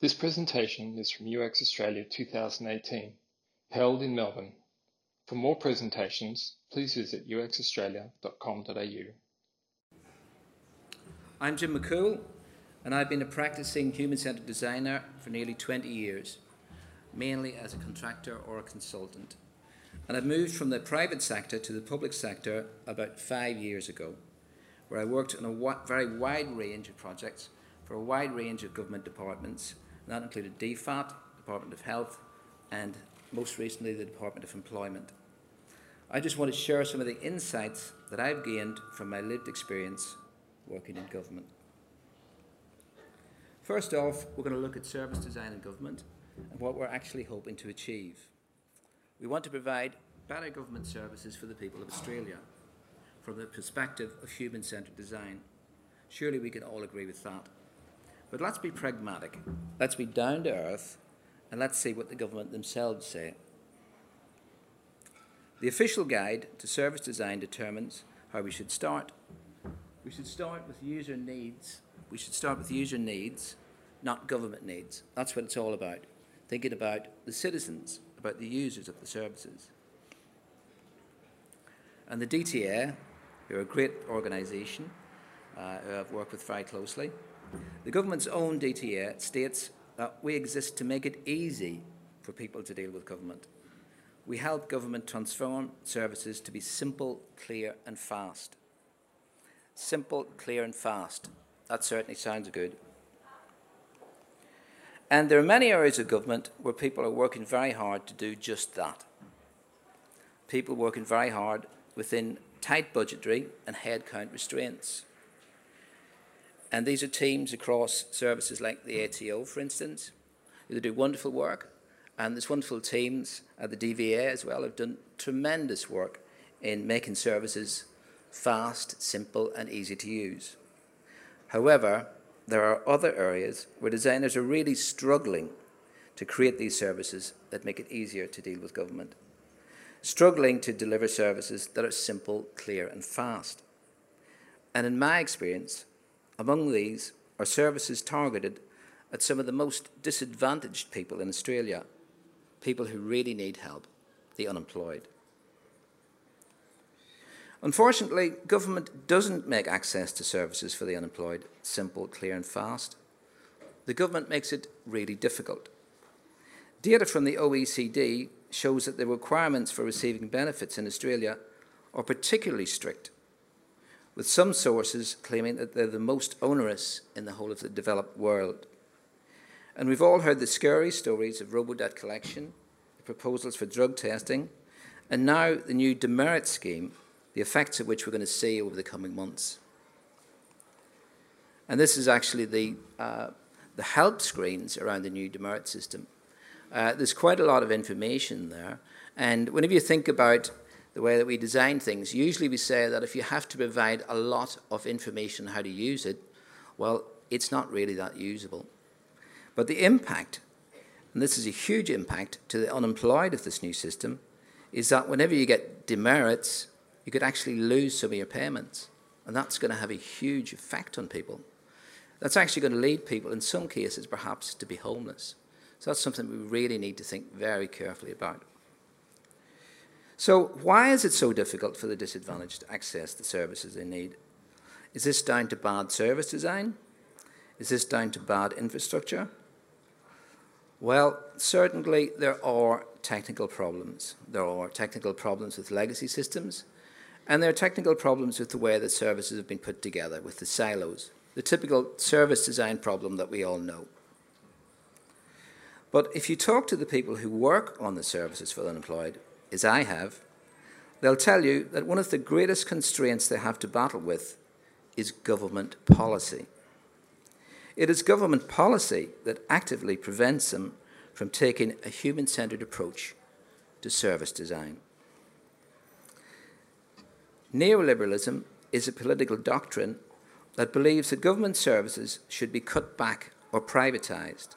This presentation is from UX Australia 2018, held in Melbourne. For more presentations, please visit uxaustralia.com.au. I'm Jim McCool, and I've been a practicing human centered designer for nearly 20 years, mainly as a contractor or a consultant. And I've moved from the private sector to the public sector about five years ago, where I worked on a very wide range of projects for a wide range of government departments. That included DFAT, Department of Health, and most recently the Department of Employment. I just want to share some of the insights that I've gained from my lived experience working in government. First off, we're going to look at service design in government and what we're actually hoping to achieve. We want to provide better government services for the people of Australia from the perspective of human centred design. Surely we can all agree with that. But let's be pragmatic, let's be down to earth, and let's see what the government themselves say. The official guide to service design determines how we should start. We should start with user needs. We should start with user needs, not government needs. That's what it's all about. Thinking about the citizens, about the users of the services. And the DTA, who are a great organisation, uh, who I've worked with very closely, the government's own DTA states that we exist to make it easy for people to deal with government. We help government transform services to be simple, clear, and fast. Simple, clear, and fast. That certainly sounds good. And there are many areas of government where people are working very hard to do just that. People working very hard within tight budgetary and headcount restraints. And these are teams across services like the ATO, for instance, who do wonderful work. And there's wonderful teams at the DVA as well have done tremendous work in making services fast, simple, and easy to use. However, there are other areas where designers are really struggling to create these services that make it easier to deal with government, struggling to deliver services that are simple, clear, and fast. And in my experience, among these are services targeted at some of the most disadvantaged people in Australia, people who really need help, the unemployed. Unfortunately, government doesn't make access to services for the unemployed simple, clear, and fast. The government makes it really difficult. Data from the OECD shows that the requirements for receiving benefits in Australia are particularly strict, with some sources claiming that they're the most onerous in the whole of the developed world. And we've all heard the scary stories of robo-debt collection, the proposals for drug testing, and now the new demerit scheme the effects of which we're going to see over the coming months. And this is actually the, uh, the help screens around the new demerit system. Uh, there's quite a lot of information there. And whenever you think about the way that we design things, usually we say that if you have to provide a lot of information how to use it, well, it's not really that usable. But the impact, and this is a huge impact to the unemployed of this new system, is that whenever you get demerits, you could actually lose some of your payments. And that's going to have a huge effect on people. That's actually going to lead people, in some cases, perhaps, to be homeless. So that's something we really need to think very carefully about. So, why is it so difficult for the disadvantaged to access the services they need? Is this down to bad service design? Is this down to bad infrastructure? Well, certainly there are technical problems. There are technical problems with legacy systems. And there are technical problems with the way that services have been put together, with the silos, the typical service design problem that we all know. But if you talk to the people who work on the services for the unemployed, as I have, they'll tell you that one of the greatest constraints they have to battle with is government policy. It is government policy that actively prevents them from taking a human centered approach to service design. Neoliberalism is a political doctrine that believes that government services should be cut back or privatised,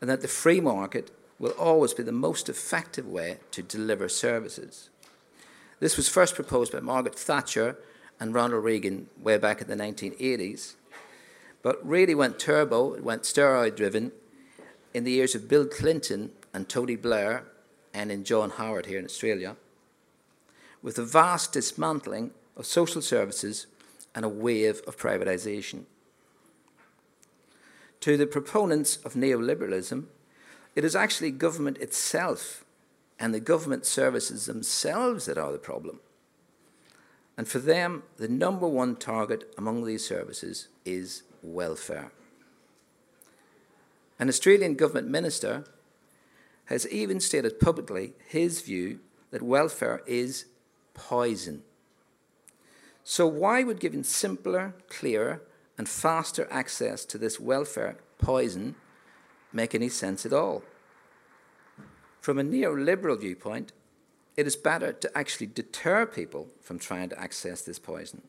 and that the free market will always be the most effective way to deliver services. This was first proposed by Margaret Thatcher and Ronald Reagan way back in the 1980s, but really went turbo, it went steroid driven in the years of Bill Clinton and Tony Blair, and in John Howard here in Australia, with a vast dismantling of social services and a wave of privatisation. To the proponents of neoliberalism, it is actually government itself and the government services themselves that are the problem. And for them, the number one target among these services is welfare. An Australian government minister has even stated publicly his view that welfare is poison. So, why would giving simpler, clearer, and faster access to this welfare poison make any sense at all? From a neoliberal viewpoint, it is better to actually deter people from trying to access this poison.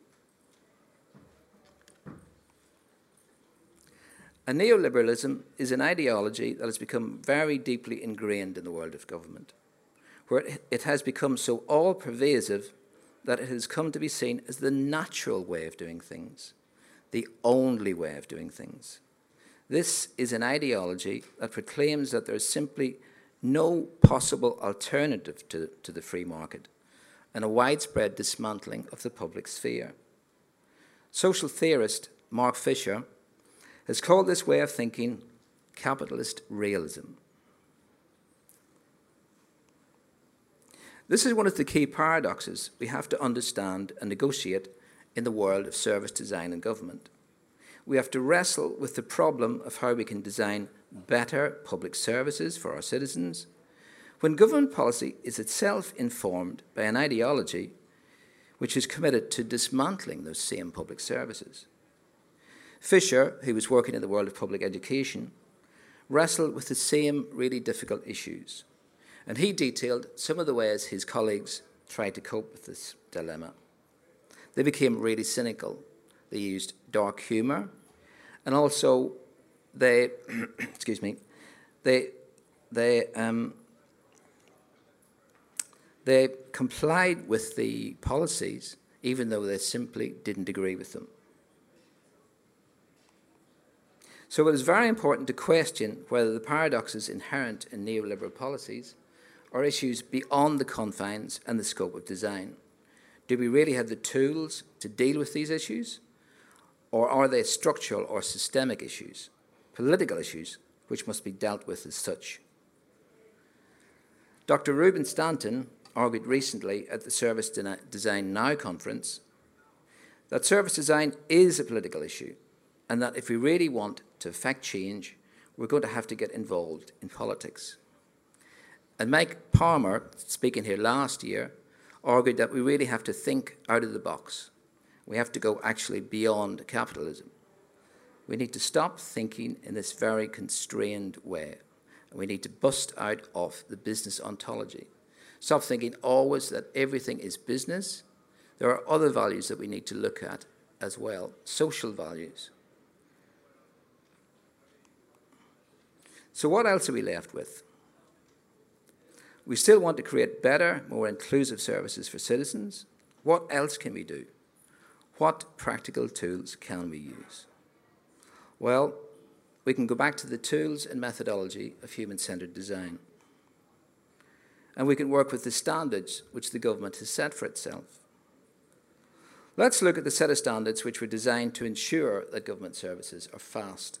A neoliberalism is an ideology that has become very deeply ingrained in the world of government, where it has become so all pervasive that it has come to be seen as the natural way of doing things, the only way of doing things. This is an ideology that proclaims that there is simply no possible alternative to, to the free market and a widespread dismantling of the public sphere. Social theorist Mark Fisher has called this way of thinking capitalist realism. This is one of the key paradoxes we have to understand and negotiate in the world of service design and government. We have to wrestle with the problem of how we can design better public services for our citizens when government policy is itself informed by an ideology which is committed to dismantling those same public services. Fisher, who was working in the world of public education, wrestled with the same really difficult issues, and he detailed some of the ways his colleagues tried to cope with this dilemma. They became really cynical. They used dark humor, and also they, excuse me, they, they, um, they complied with the policies even though they simply didn't agree with them. So it is very important to question whether the paradoxes inherent in neoliberal policies are issues beyond the confines and the scope of design. Do we really have the tools to deal with these issues? Or are they structural or systemic issues, political issues, which must be dealt with as such? Dr. Reuben Stanton argued recently at the Service Design Now conference that service design is a political issue and that if we really want to affect change, we're going to have to get involved in politics. And Mike Palmer, speaking here last year, argued that we really have to think out of the box. We have to go actually beyond capitalism. We need to stop thinking in this very constrained way. We need to bust out of the business ontology. Stop thinking always that everything is business. There are other values that we need to look at as well, social values. So, what else are we left with? We still want to create better, more inclusive services for citizens. What else can we do? What practical tools can we use? Well, we can go back to the tools and methodology of human centered design. And we can work with the standards which the government has set for itself. Let's look at the set of standards which were designed to ensure that government services are fast,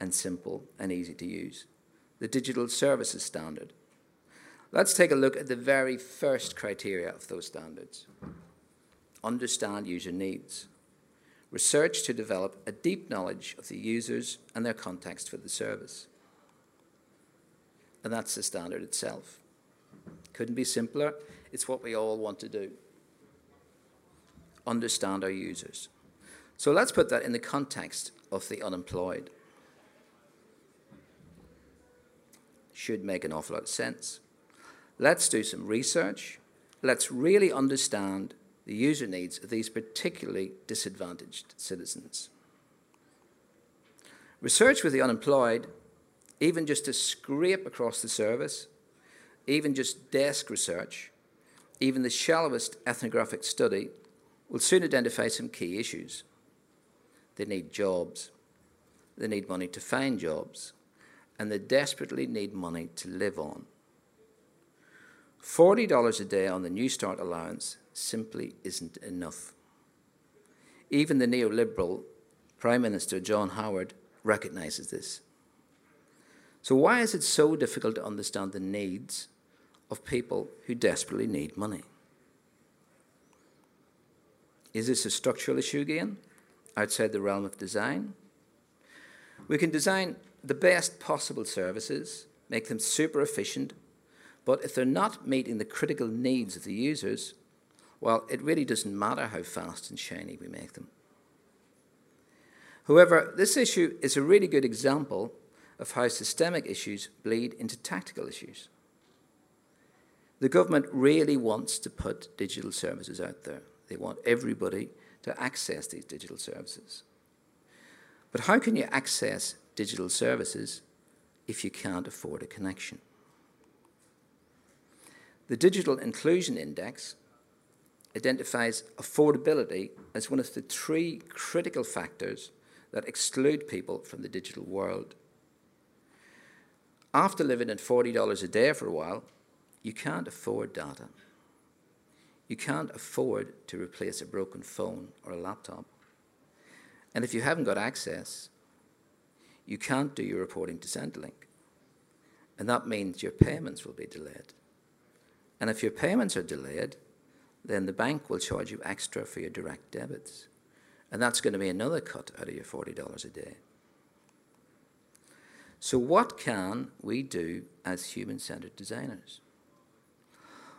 and simple and easy to use. The Digital Services Standard. Let's take a look at the very first criteria of those standards. Understand user needs. Research to develop a deep knowledge of the users and their context for the service. And that's the standard itself. Couldn't be simpler. It's what we all want to do. Understand our users. So let's put that in the context of the unemployed. should make an awful lot of sense. Let's do some research. Let's really understand the user needs of these particularly disadvantaged citizens. Research with the unemployed, even just to scrape across the service, even just desk research, even the shallowest ethnographic study, will soon identify some key issues. They need jobs. They need money to find jobs and they desperately need money to live on. $40 a day on the Newstart allowance simply isn't enough. Even the neoliberal Prime Minister John Howard recognises this. So, why is it so difficult to understand the needs of people who desperately need money? Is this a structural issue again, outside the realm of design? We can design the best possible services, make them super efficient, but if they're not meeting the critical needs of the users, well, it really doesn't matter how fast and shiny we make them. However, this issue is a really good example of how systemic issues bleed into tactical issues. The government really wants to put digital services out there. They want everybody to access these digital services. But how can you access digital services if you can't afford a connection? The Digital Inclusion Index identifies affordability as one of the three critical factors that exclude people from the digital world. After living at $40 a day for a while, you can't afford data. You can't afford to replace a broken phone or a laptop. And if you haven't got access, you can't do your reporting to Centrelink. And that means your payments will be delayed. And if your payments are delayed, then the bank will charge you extra for your direct debits. And that's going to be another cut out of your $40 a day. So, what can we do as human centered designers?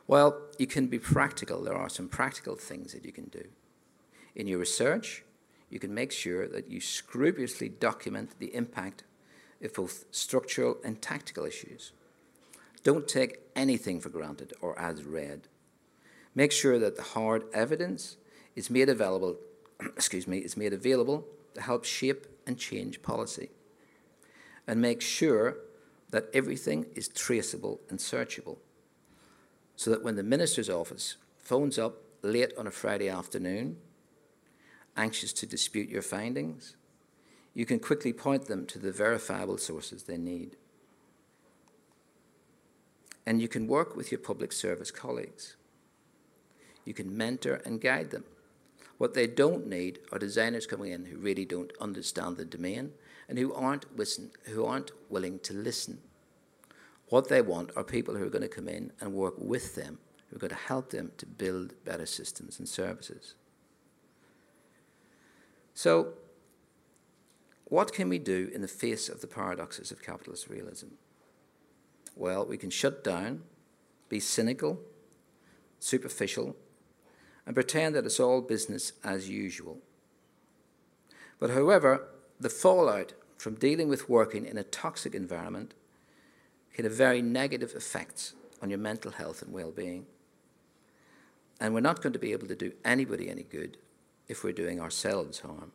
Well, you can be practical. There are some practical things that you can do. In your research, you can make sure that you scrupulously document the impact of both structural and tactical issues. Don't take anything for granted or as read. Make sure that the hard evidence is made available, excuse me, is made available to help shape and change policy. And make sure that everything is traceable and searchable so that when the minister's office phones up late on a Friday afternoon, anxious to dispute your findings, you can quickly point them to the verifiable sources they need. And you can work with your public service colleagues. You can mentor and guide them. What they don't need are designers coming in who really don't understand the domain and who aren't, listen, who aren't willing to listen what they want are people who are going to come in and work with them, who are going to help them to build better systems and services. So, what can we do in the face of the paradoxes of capitalist realism? Well, we can shut down, be cynical, superficial, and pretend that it's all business as usual. But however, the fallout from dealing with working in a toxic environment can have very negative effects on your mental health and well being. And we're not going to be able to do anybody any good if we're doing ourselves harm.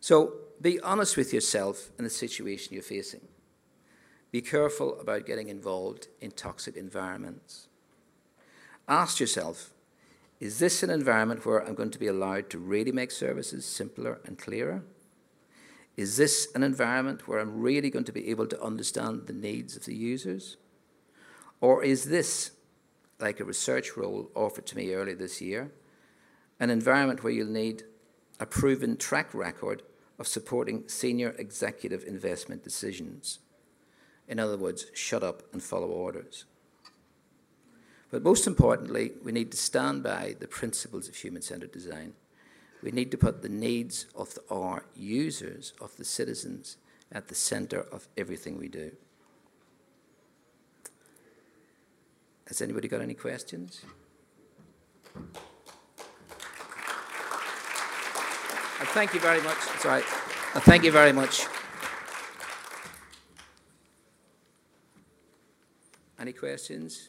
So be honest with yourself in the situation you're facing. Be careful about getting involved in toxic environments. Ask yourself is this an environment where I'm going to be allowed to really make services simpler and clearer? Is this an environment where I'm really going to be able to understand the needs of the users? Or is this, like a research role offered to me earlier this year, an environment where you'll need a proven track record of supporting senior executive investment decisions? In other words, shut up and follow orders. But most importantly, we need to stand by the principles of human centered design we need to put the needs of our users, of the citizens, at the center of everything we do. Has anybody got any questions? Uh, thank you very much. Sorry. Uh, thank you very much. Any questions?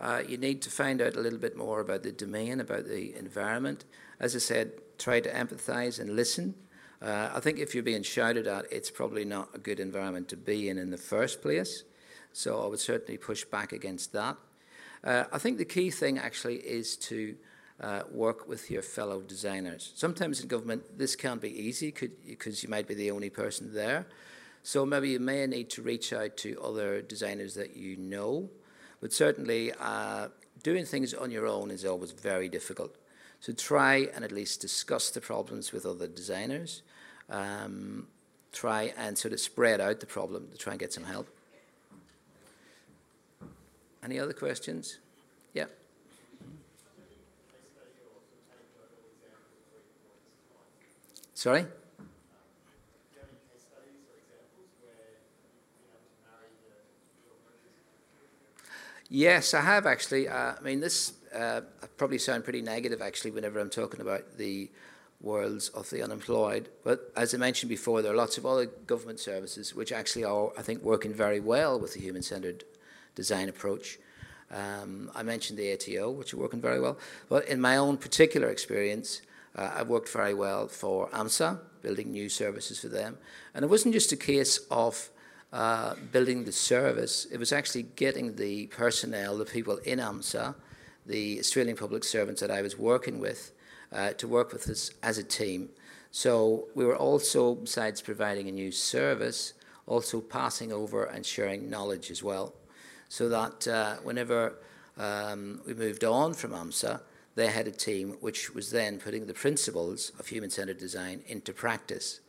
uh, you need to find out a little bit more about the domain, about the environment. As I said, try to empathize and listen. Uh, I think if you're being shouted at, it's probably not a good environment to be in in the first place. So I would certainly push back against that. Uh, I think the key thing actually is to uh, work with your fellow designers. Sometimes in government, this can't be easy because you might be the only person there. So maybe you may need to reach out to other designers that you know. But certainly, uh, doing things on your own is always very difficult. So try and at least discuss the problems with other designers. Um, try and sort of spread out the problem to try and get some help. Any other questions? Yeah. Sorry? Yes, I have actually. Uh, I mean, this uh, probably sound pretty negative actually whenever I'm talking about the worlds of the unemployed. But as I mentioned before, there are lots of other government services which actually are, I think, working very well with the human-centered design approach. Um, I mentioned the ATO, which are working very well. But in my own particular experience, uh, I've worked very well for AMSA, building new services for them. And it wasn't just a case of uh, building the service, it was actually getting the personnel, the people in AMSA, the Australian public servants that I was working with, uh, to work with us as a team. So we were also, besides providing a new service, also passing over and sharing knowledge as well. So that uh, whenever um, we moved on from AMSA, they had a team which was then putting the principles of human-centered design into practice.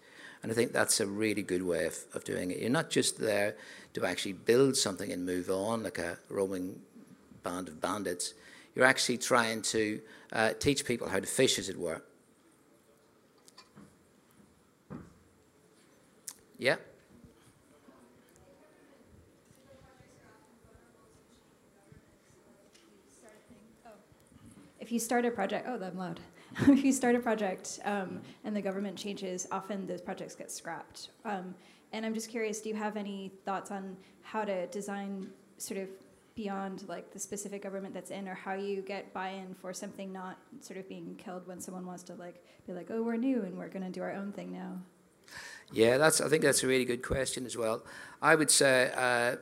And I think that's a really good way of, of doing it. You're not just there to actually build something and move on like a roaming band of bandits. You're actually trying to uh, teach people how to fish, as it were. Yeah. If you start a project, oh, I'm loud. if you start a project um, and the government changes, often those projects get scrapped. Um, and I'm just curious, do you have any thoughts on how to design sort of beyond like the specific government that's in or how you get buy-in for something not sort of being killed when someone wants to like be like oh we're new and we're going to do our own thing now yeah that's i think that's a really good question as well i would say uh,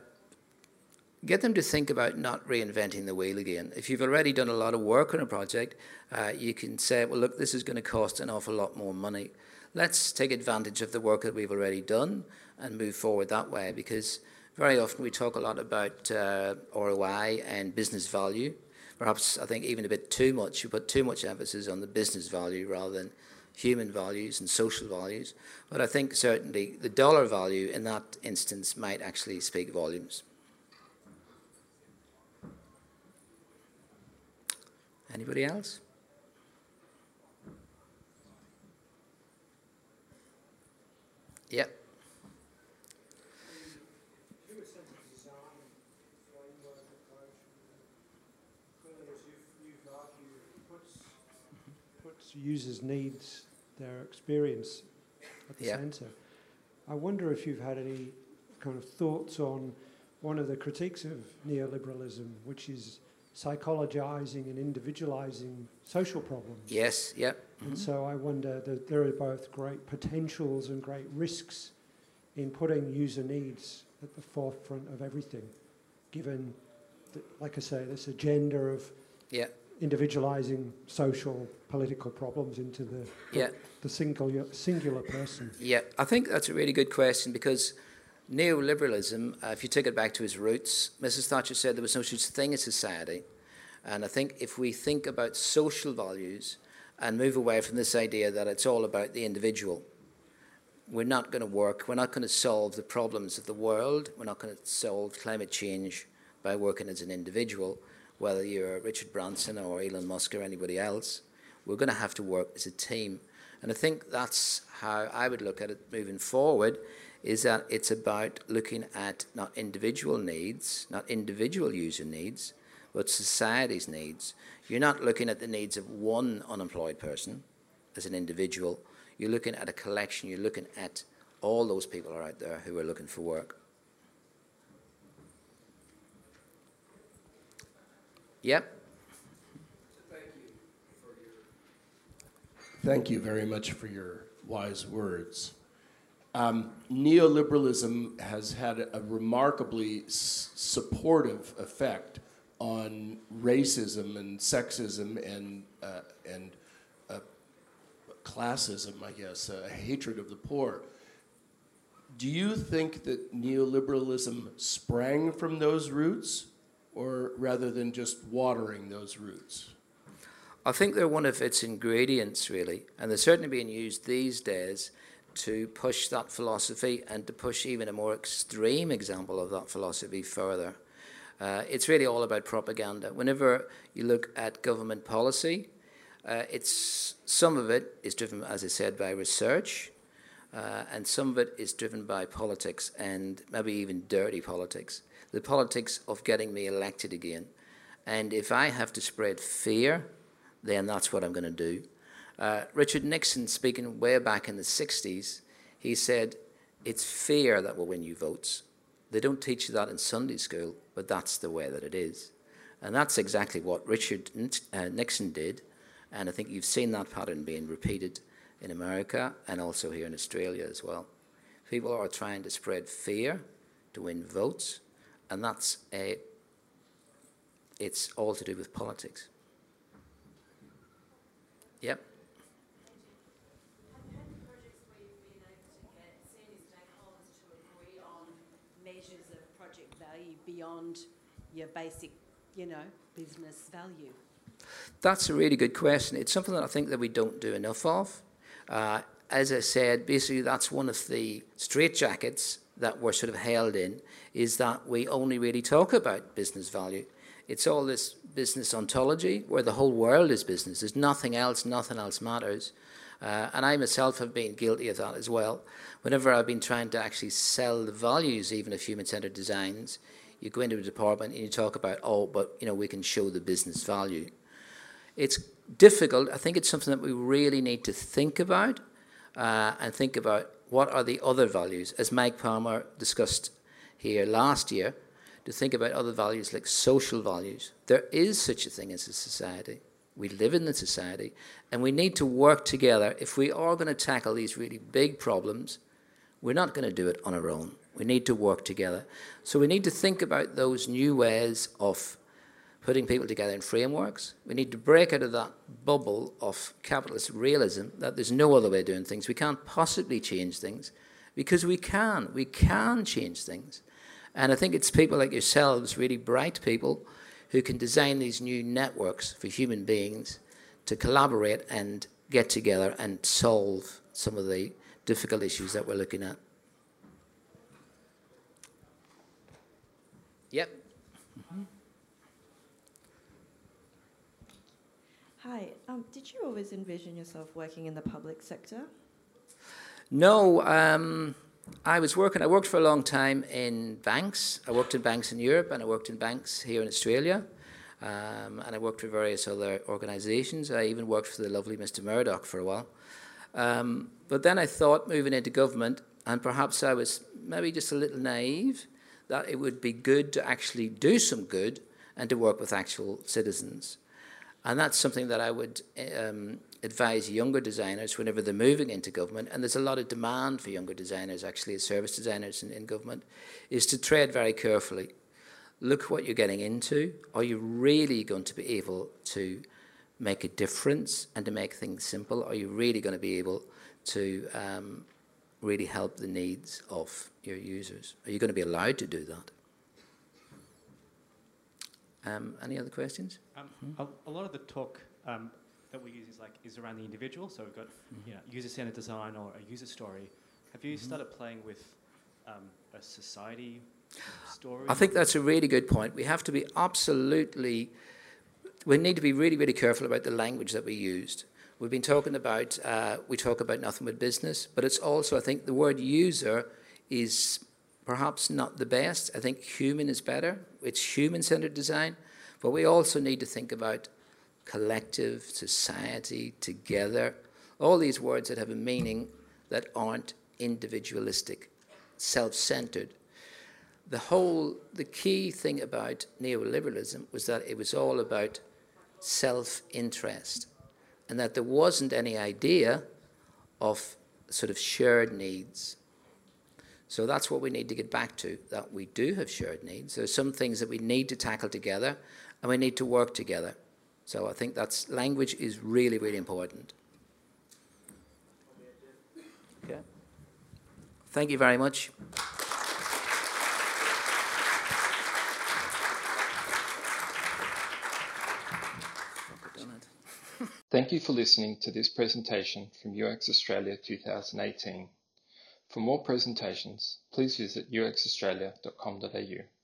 get them to think about not reinventing the wheel again if you've already done a lot of work on a project uh, you can say well look this is going to cost an awful lot more money let's take advantage of the work that we've already done and move forward that way because very often we talk a lot about uh, ROI and business value. Perhaps I think even a bit too much. You put too much emphasis on the business value rather than human values and social values. But I think certainly the dollar value in that instance might actually speak volumes. Anybody else? Yep. users' needs, their experience at the yeah. centre. I wonder if you've had any kind of thoughts on one of the critiques of neoliberalism, which is psychologizing and individualizing social problems. Yes, yep. And mm-hmm. so I wonder that there are both great potentials and great risks in putting user needs at the forefront of everything, given, that, like I say, this agenda of yeah individualizing social political problems into the yeah. the single singular person. Yeah, I think that's a really good question because neoliberalism, uh, if you take it back to its roots, Mrs. Thatcher said there was no such thing as society, and I think if we think about social values and move away from this idea that it's all about the individual. We're not going to work, we're not going to solve the problems of the world, we're not going to solve climate change by working as an individual whether you're Richard Branson or Elon Musk or anybody else, we're going to have to work as a team. And I think that's how I would look at it moving forward, is that it's about looking at not individual needs, not individual user needs, but society's needs. You're not looking at the needs of one unemployed person as an individual. You're looking at a collection. You're looking at all those people are out there who are looking for work. Yep. Thank you very much for your wise words. Um, neoliberalism has had a remarkably supportive effect on racism and sexism and uh, and uh, classism, I guess, uh, hatred of the poor. Do you think that neoliberalism sprang from those roots, or rather than just watering those roots? I think they're one of its ingredients, really, and they're certainly being used these days to push that philosophy and to push even a more extreme example of that philosophy further. Uh, it's really all about propaganda. Whenever you look at government policy, uh, it's some of it is driven, as I said, by research, uh, and some of it is driven by politics and maybe even dirty politics. The politics of getting me elected again. And if I have to spread fear, then that's what I'm going to do. Uh, Richard Nixon, speaking way back in the 60s, he said, It's fear that will win you votes. They don't teach you that in Sunday school, but that's the way that it is. And that's exactly what Richard uh, Nixon did. And I think you've seen that pattern being repeated in America and also here in Australia as well. People are trying to spread fear to win votes, and that's a, it's all to do with politics. Yep. Measures of project value beyond your basic, you know, business value? That's a really good question. It's something that I think that we don't do enough of. Uh, as I said, basically that's one of the straitjackets that we're sort of held in, is that we only really talk about business value. It's all this business ontology where the whole world is business. There's nothing else, nothing else matters. Uh, and I myself have been guilty of that as well. Whenever I've been trying to actually sell the values even of human-centered designs, you go into a department and you talk about, oh, but you know, we can show the business value. It's difficult. I think it's something that we really need to think about uh, and think about what are the other values, as Mike Palmer discussed here last year, to think about other values like social values. There is such a thing as a society. We live in the society, and we need to work together. If we are going to tackle these really big problems, we're not going to do it on our own. We need to work together. So we need to think about those new ways of putting people together in frameworks. We need to break out of that bubble of capitalist realism that there's no other way of doing things. We can't possibly change things because we can. We can change things. And I think it's people like yourselves, really bright people, who can design these new networks for human beings to collaborate and get together and solve some of the difficult issues that we're looking at. Yep. Mm-hmm. Hi, um, did you always envision yourself working in the public sector? No, um, I was working, I worked for a long time in banks. I worked in banks in Europe and I worked in banks here in Australia. Um, and I worked for various other organisations. I even worked for the lovely Mr. Murdoch for a while. Um, but then I thought moving into government, and perhaps I was maybe just a little naive, that it would be good to actually do some good and to work with actual citizens. And that's something that I would um, advise younger designers whenever they're moving into government, and there's a lot of demand for younger designers, actually, as service designers in, in government, is to tread very carefully. Look what you're getting into. Are you really going to be able to make a difference and to make things simple? Are you really going to be able to um, really help the needs of your users? Are you going to be allowed to do that? Um, any other questions? Um, a, a, lot of the talk um, that we use is like is around the individual. So we've got mm-hmm. you know user-centered design or a user story. Have you mm-hmm. started playing with um, a society story? I think that's a really good point. We have to be absolutely. We need to be really, really careful about the language that we used. We've been talking about. Uh, we talk about nothing but business, but it's also. I think the word user is perhaps not the best. I think human is better. It's human centered design. But we also need to think about collective, society, together, all these words that have a meaning that aren't individualistic, self centered. the whole, the key thing about neoliberalism was that it was all about self interest and that there wasn't any idea of sort of shared needs. So that's what we need to get back to that we do have shared needs. There are some things that we need to tackle together and we need to work together. So I think that's language is really, really important. Okay. Thank you very much. Thank you for listening to this presentation from UX Australia 2018. For more presentations, please visit uxaustralia.com.au.